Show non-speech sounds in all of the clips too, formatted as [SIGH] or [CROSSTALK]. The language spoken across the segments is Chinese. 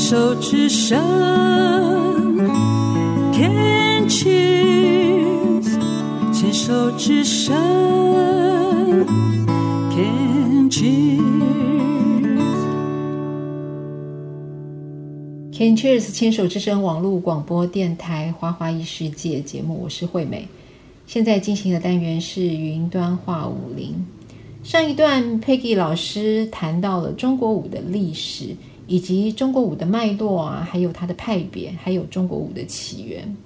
手之声，Can cheers，牵手之声，Can cheers。Can cheers，牵手之声网络广播电台花花异世界节目，我是惠美。现在进行的单元是云端话舞林。上一段，Peggy 老师谈到了中国舞的历史，以及中国舞的脉络啊，还有它的派别，还有中国舞的起源。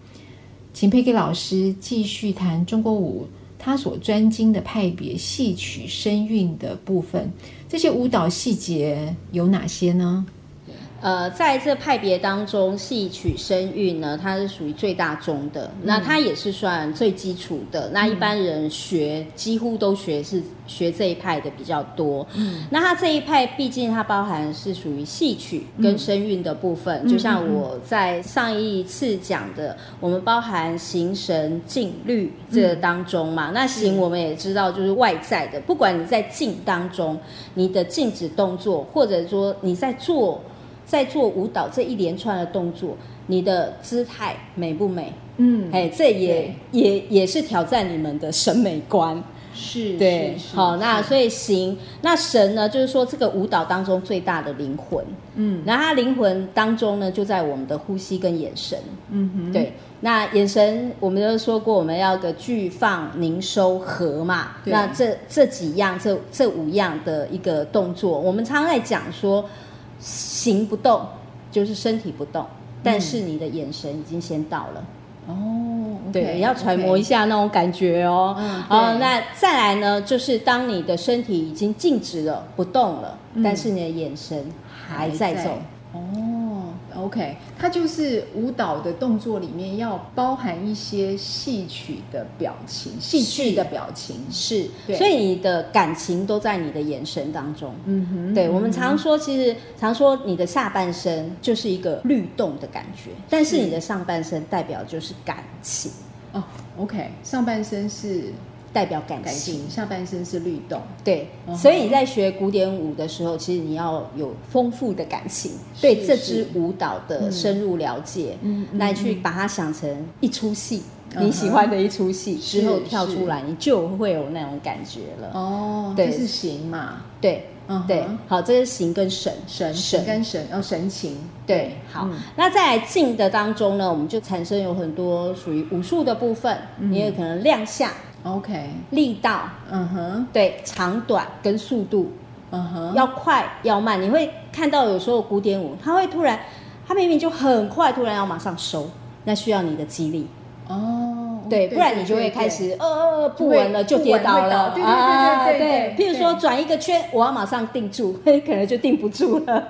请佩给老师继续谈中国舞，他所专精的派别戏曲声韵的部分，这些舞蹈细节有哪些呢？呃，在这派别当中，戏曲声韵呢，它是属于最大宗的，嗯、那它也是算最基础的。那一般人学、嗯、几乎都学是学这一派的比较多。嗯，那它这一派毕竟它包含是属于戏曲跟声韵的部分，嗯、就像我在上一次讲的，我们包含形神静律这个当中嘛。嗯、那形我们也知道就是外在的，不管你在静当中，你的静止动作，或者说你在做。在做舞蹈这一连串的动作，你的姿态美不美？嗯，哎，这也也也是挑战你们的审美观。是，对，好，那所以行，那神呢，就是说这个舞蹈当中最大的灵魂。嗯，然后它灵魂当中呢，就在我们的呼吸跟眼神。嗯哼，对，那眼神我们都说过，我们要个聚放凝收合嘛。那这这几样，这这五样的一个动作，我们常常在讲说。形不动，就是身体不动，但是你的眼神已经先到了。哦、嗯，对要揣摩一下那种感觉哦。嗯，好，那再来呢，就是当你的身体已经静止了，不动了，嗯、但是你的眼神还在走。哦。OK，它就是舞蹈的动作里面要包含一些戏曲的表情，戏剧的表情是，对所以你的感情都在你的眼神当中。嗯哼，对，我们常说，其实常说你的下半身就是一个律动的感觉，但是你的上半身代表就是感情。哦，OK，上半身是。代表感情，下半身是律动，对，哦、所以你在学古典舞的时候，其实你要有丰富的感情，是对这支舞蹈的深入了解，嗯，来去把它想成一出戏，嗯、你喜欢的一出戏，之后跳出来，你就会有那种感觉了。哦，对，这是形嘛？对，嗯，对，好，这是形跟神，神，神。跟神，哦神情。对，好，嗯、那在静的当中呢，我们就产生有很多属于武术的部分，嗯、你也可能亮相。OK，力道，嗯哼，对，长短跟速度，嗯哼，要快要慢，你会看到有时候古典舞，它会突然，它明明就很快，突然要马上收，那需要你的肌力。哦，对，不然你就会开始呃呃不稳了，就跌倒了，对对对对对，譬如说转一个圈，我要马上定住，[LAUGHS] 可能就定不住了，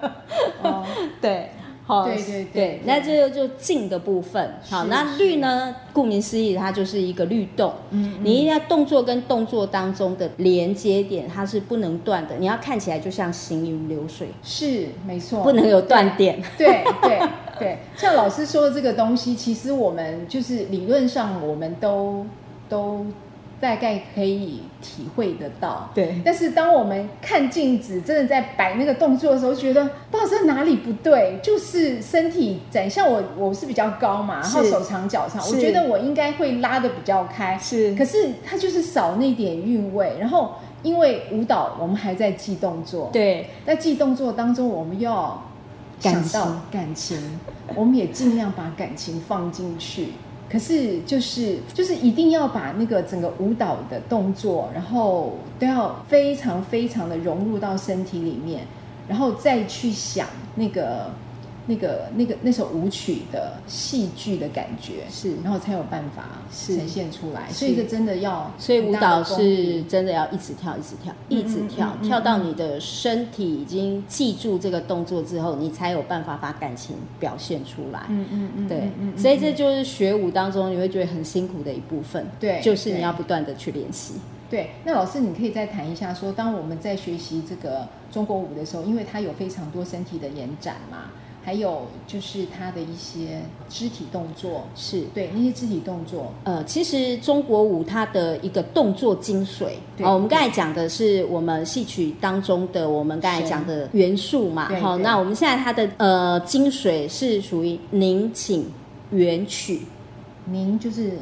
哦，[LAUGHS] 对。好，对对对，对，那这个就静的部分。好，那律呢？顾名思义，它就是一个律动。嗯，你一定要动作跟动作当中的连接点，它是不能断的。你要看起来就像行云流水，是没错，不能有断点。对对对，像老师说的这个东西，其实我们就是理论上我们都都。大概可以体会得到，对。但是当我们看镜子，真的在摆那个动作的时候，觉得不知道在哪里不对，就是身体展。像我，我是比较高嘛，然后手长脚长，我觉得我应该会拉的比较开，是。可是它就是少那点韵味。然后因为舞蹈，我们还在记动作，对。在记动作当中，我们又要想到感情，我们也尽量把感情放进去。可是就是就是一定要把那个整个舞蹈的动作，然后都要非常非常的融入到身体里面，然后再去想那个。那个、那个、那首舞曲的戏剧的感觉是，然后才有办法呈现出来。所以这真的要，所以舞蹈是真的要一直跳，一直跳，一直跳，跳到你的身体已经记住这个动作之后，你才有办法把感情表现出来。嗯嗯嗯，对。所以这就是学舞当中你会觉得很辛苦的一部分。对，就是你要不断的去练习。对，那老师你可以再谈一下说，当我们在学习这个中国舞的时候，因为它有非常多身体的延展嘛。还有就是他的一些肢体动作，是。对那些肢体动作。呃，其实中国舞它的一个动作精髓，对哦，我们刚才讲的是我们戏曲当中的我们刚才讲的元素嘛，好，那我们现在它的呃精髓是属于拧请元曲，拧就是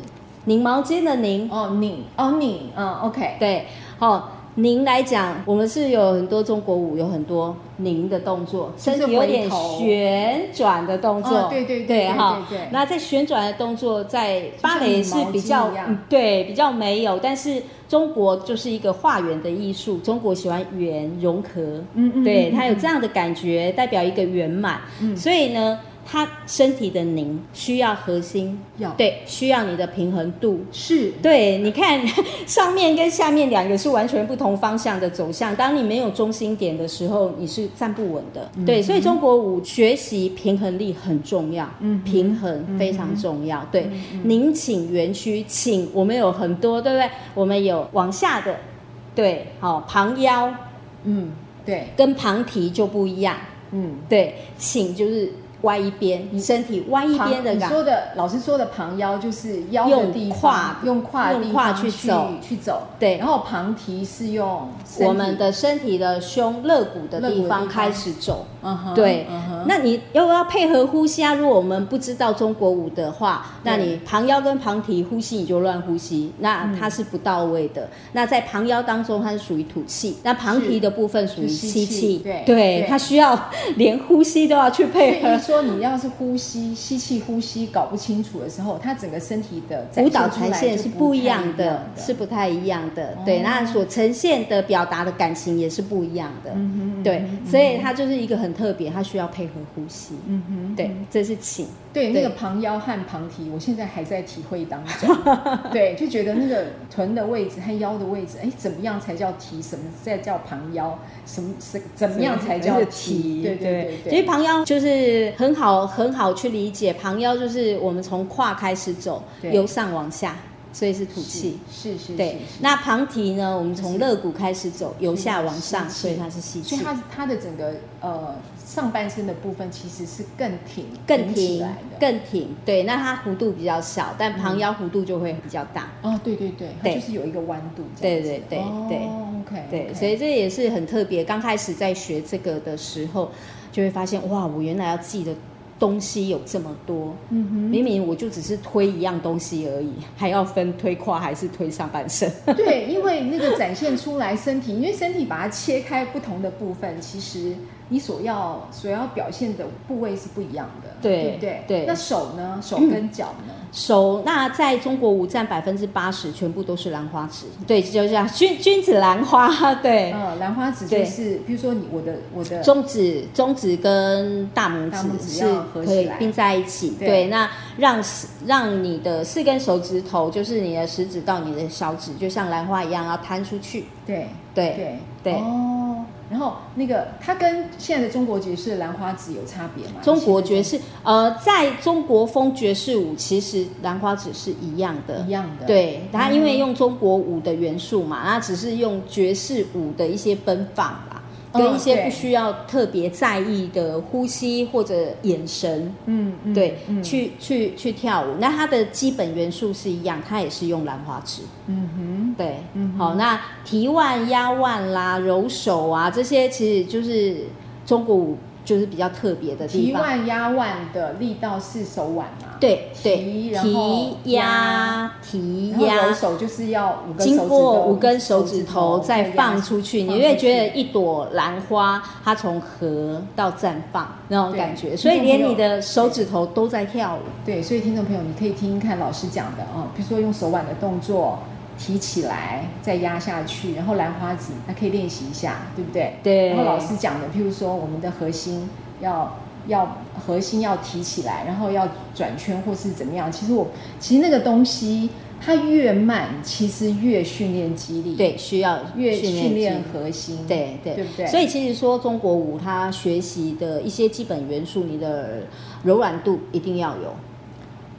拧毛巾的拧哦，拧哦拧，嗯，OK，对，好。拧来讲，我们是有很多中国舞，有很多您的动作，身体有点旋转的动作。哦、对对对哈。那在旋转的动作，在芭蕾是比较对比较没有，但是中国就是一个画圆的艺术，中国喜欢圆融合，嗯嗯，对，它有这样的感觉，代表一个圆满。嗯，所以呢。他身体的凝需要核心，要对，需要你的平衡度是对。你看 [LAUGHS] 上面跟下面两个是完全不同方向的走向，当你没有中心点的时候，你是站不稳的。嗯、对，所以中国舞学习平衡力很重要，嗯，平衡非常重要。嗯、对，拧请元屈，请我们有很多，对不对？我们有往下的，对，好旁腰，嗯，对，跟旁提就不一样，嗯，对，请就是。歪一边，你身体歪一边的感觉。你说的老师说的旁腰就是腰的地方，用胯用胯去走去走。对，然后旁提是用我们的身体的胸肋骨的地方开始走。嗯哼，对。那你要不要配合呼吸啊？如果我们不知道中国舞的话，那你旁腰跟旁提呼吸你就乱呼吸，那它是不到位的。那在旁腰当中，它是属于吐气；那旁提的部分属于吸气。对，对，它需要连呼吸都要去配合。说你要是呼吸吸气呼吸搞不清楚的时候，它整个身体的舞蹈呈现是不一样的，是不太一样的。对，那所呈现的表达的感情也是不一样的。对，所以它就是一个很特别，它需要配合呼吸。嗯哼，对，这是请。对，那个旁腰和旁提，我现在还在体会当中。[LAUGHS] 对，就觉得那个臀的位置和腰的位置，哎，怎么样才叫提？什么再叫旁腰？什么是怎么样才叫提？对对对对。其实旁腰就是。很好，很好去理解。旁腰就是我们从胯开始走，由上往下，所以是吐气。是是，对。那旁提呢？我们从肋骨开始走，由下往上，所以它是吸气。所以它它的整个呃上半身的部分其实是更挺、更挺、更挺。对，那它弧度比较小，但旁腰弧度就会比较大。哦，对对对，它就是有一个弯度。对对对对，OK。对，所以这也是很特别。刚开始在学这个的时候。就会发现哇，我原来要记的东西有这么多。嗯哼，明明我就只是推一样东西而已，还要分推胯还是推上半身？[LAUGHS] 对，因为那个展现出来身体，因为身体把它切开不同的部分，其实。你所要所要表现的部位是不一样的，对，对不对？对。那手呢？手跟脚呢？[CLEARS THROAT] 嗯、手那在中国舞占百分之八十，全部都是兰花指。对，就这样，君君子兰花，对。嗯，兰花指就是，比如说你我的我的中指，中指跟大拇指是可以并在一起。对，对，那让让你的四根手指头，就是你的食指到你的小指，就像兰花一样，要摊出去。对，对，对，对。哦。然后那个它跟现在的中国爵士兰花指有差别吗？中国爵士，呃，在中国风爵士舞，其实兰花指是一样的，一样的。对，它因为用中国舞的元素嘛，它只是用爵士舞的一些奔放啦。跟一些不需要特别在意的呼吸或者眼神，嗯，对，去去去跳舞，那它的基本元素是一样，它也是用兰花指，嗯哼，对，好，那提腕、压腕啦、揉手啊，这些其实就是中国舞。就是比较特别的地方。提腕压腕的力道是手腕嘛？对对，提压提压，揉手就是要五根经过五根手指头再放出去，你会觉得一朵兰花它从合到绽放那种感觉，所以连你的手指头都在跳舞。对，所以听众朋友，你可以听听看老师讲的啊，比如说用手腕的动作。提起来，再压下去，然后兰花指，那可以练习一下，对不对？对。然后老师讲的，譬如说我们的核心要要核心要提起来，然后要转圈或是怎么样。其实我其实那个东西，它越慢，其实越训练肌力。对，需要越训练核心。对对，对不对？所以其实说中国舞，它学习的一些基本元素，你的柔软度一定要有。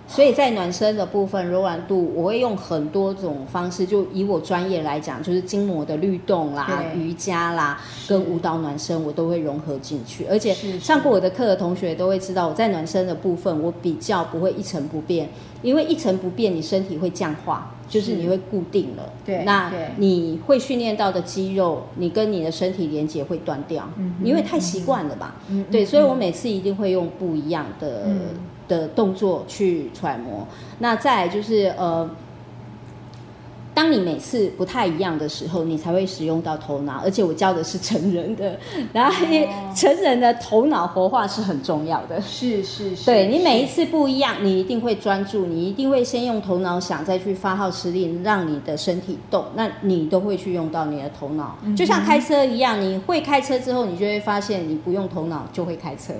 所以在暖身的部分，柔软度我会用很多种方式，就以我专业来讲，就是筋膜的律动啦、瑜伽啦，跟舞蹈暖身，我都会融合进去。而且上过我的课的同学都会知道，我在暖身的部分，我比较不会一成不变，因为一成不变，你身体会僵化，就是你会固定了。对，那你会训练到的肌肉，你跟你的身体连接会断掉，因为太习惯了吧？嗯，对，所以我每次一定会用不一样的。的动作去揣摩，那再来就是呃，当你每次不太一样的时候，你才会使用到头脑。而且我教的是成人的，[LAUGHS] 然后成人的头脑活化是很重要的。是是是，对，你每一次不一样，你一定会专注，你一定会先用头脑想，再去发号施令，让你的身体动。那你都会去用到你的头脑，就像开车一样，你会开车之后，你就会发现你不用头脑就会开车了。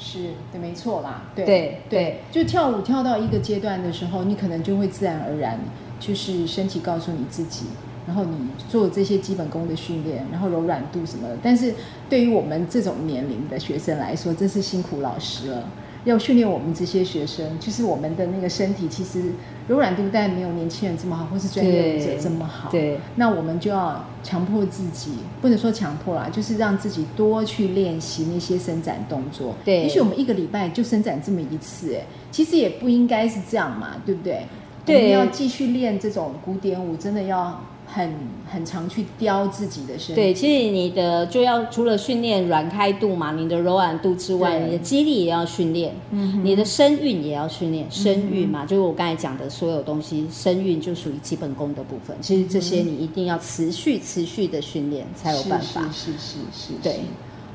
是对，没错啦。对对，对，就跳舞跳到一个阶段的时候，你可能就会自然而然，就是身体告诉你自己，然后你做这些基本功的训练，然后柔软度什么的。但是对于我们这种年龄的学生来说，真是辛苦老师了。要训练我们这些学生，就是我们的那个身体，其实柔软度但没有年轻人这么好，或是专业舞者这么好。对，那我们就要强迫自己，不能说强迫啦，就是让自己多去练习那些伸展动作。对，也许我们一个礼拜就伸展这么一次，哎，其实也不应该是这样嘛，对不对？对，我们要继续练这种古典舞，真的要。很很常去雕自己的身体，对，其实你的就要除了训练软开度嘛，你的柔软度之外，你的肌力也要训练，嗯，你的身韵也要训练，身韵嘛，就是我刚才讲的所有东西，身韵就属于基本功的部分。其实这些你一定要持续持续的训练才有办法，是是是是，是，对。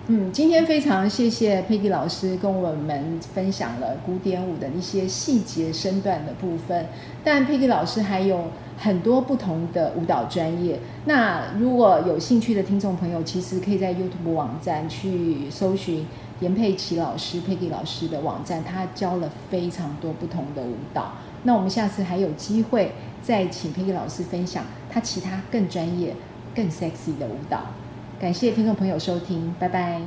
嗯，今天非常谢谢佩蒂老师跟我们分享了古典舞的一些细节身段的部分。但佩蒂老师还有很多不同的舞蹈专业。那如果有兴趣的听众朋友，其实可以在 YouTube 网站去搜寻严佩琪老师、佩蒂老师的网站，他教了非常多不同的舞蹈。那我们下次还有机会再请佩蒂老师分享他其他更专业、更 sexy 的舞蹈。感谢听众朋友收听，拜拜。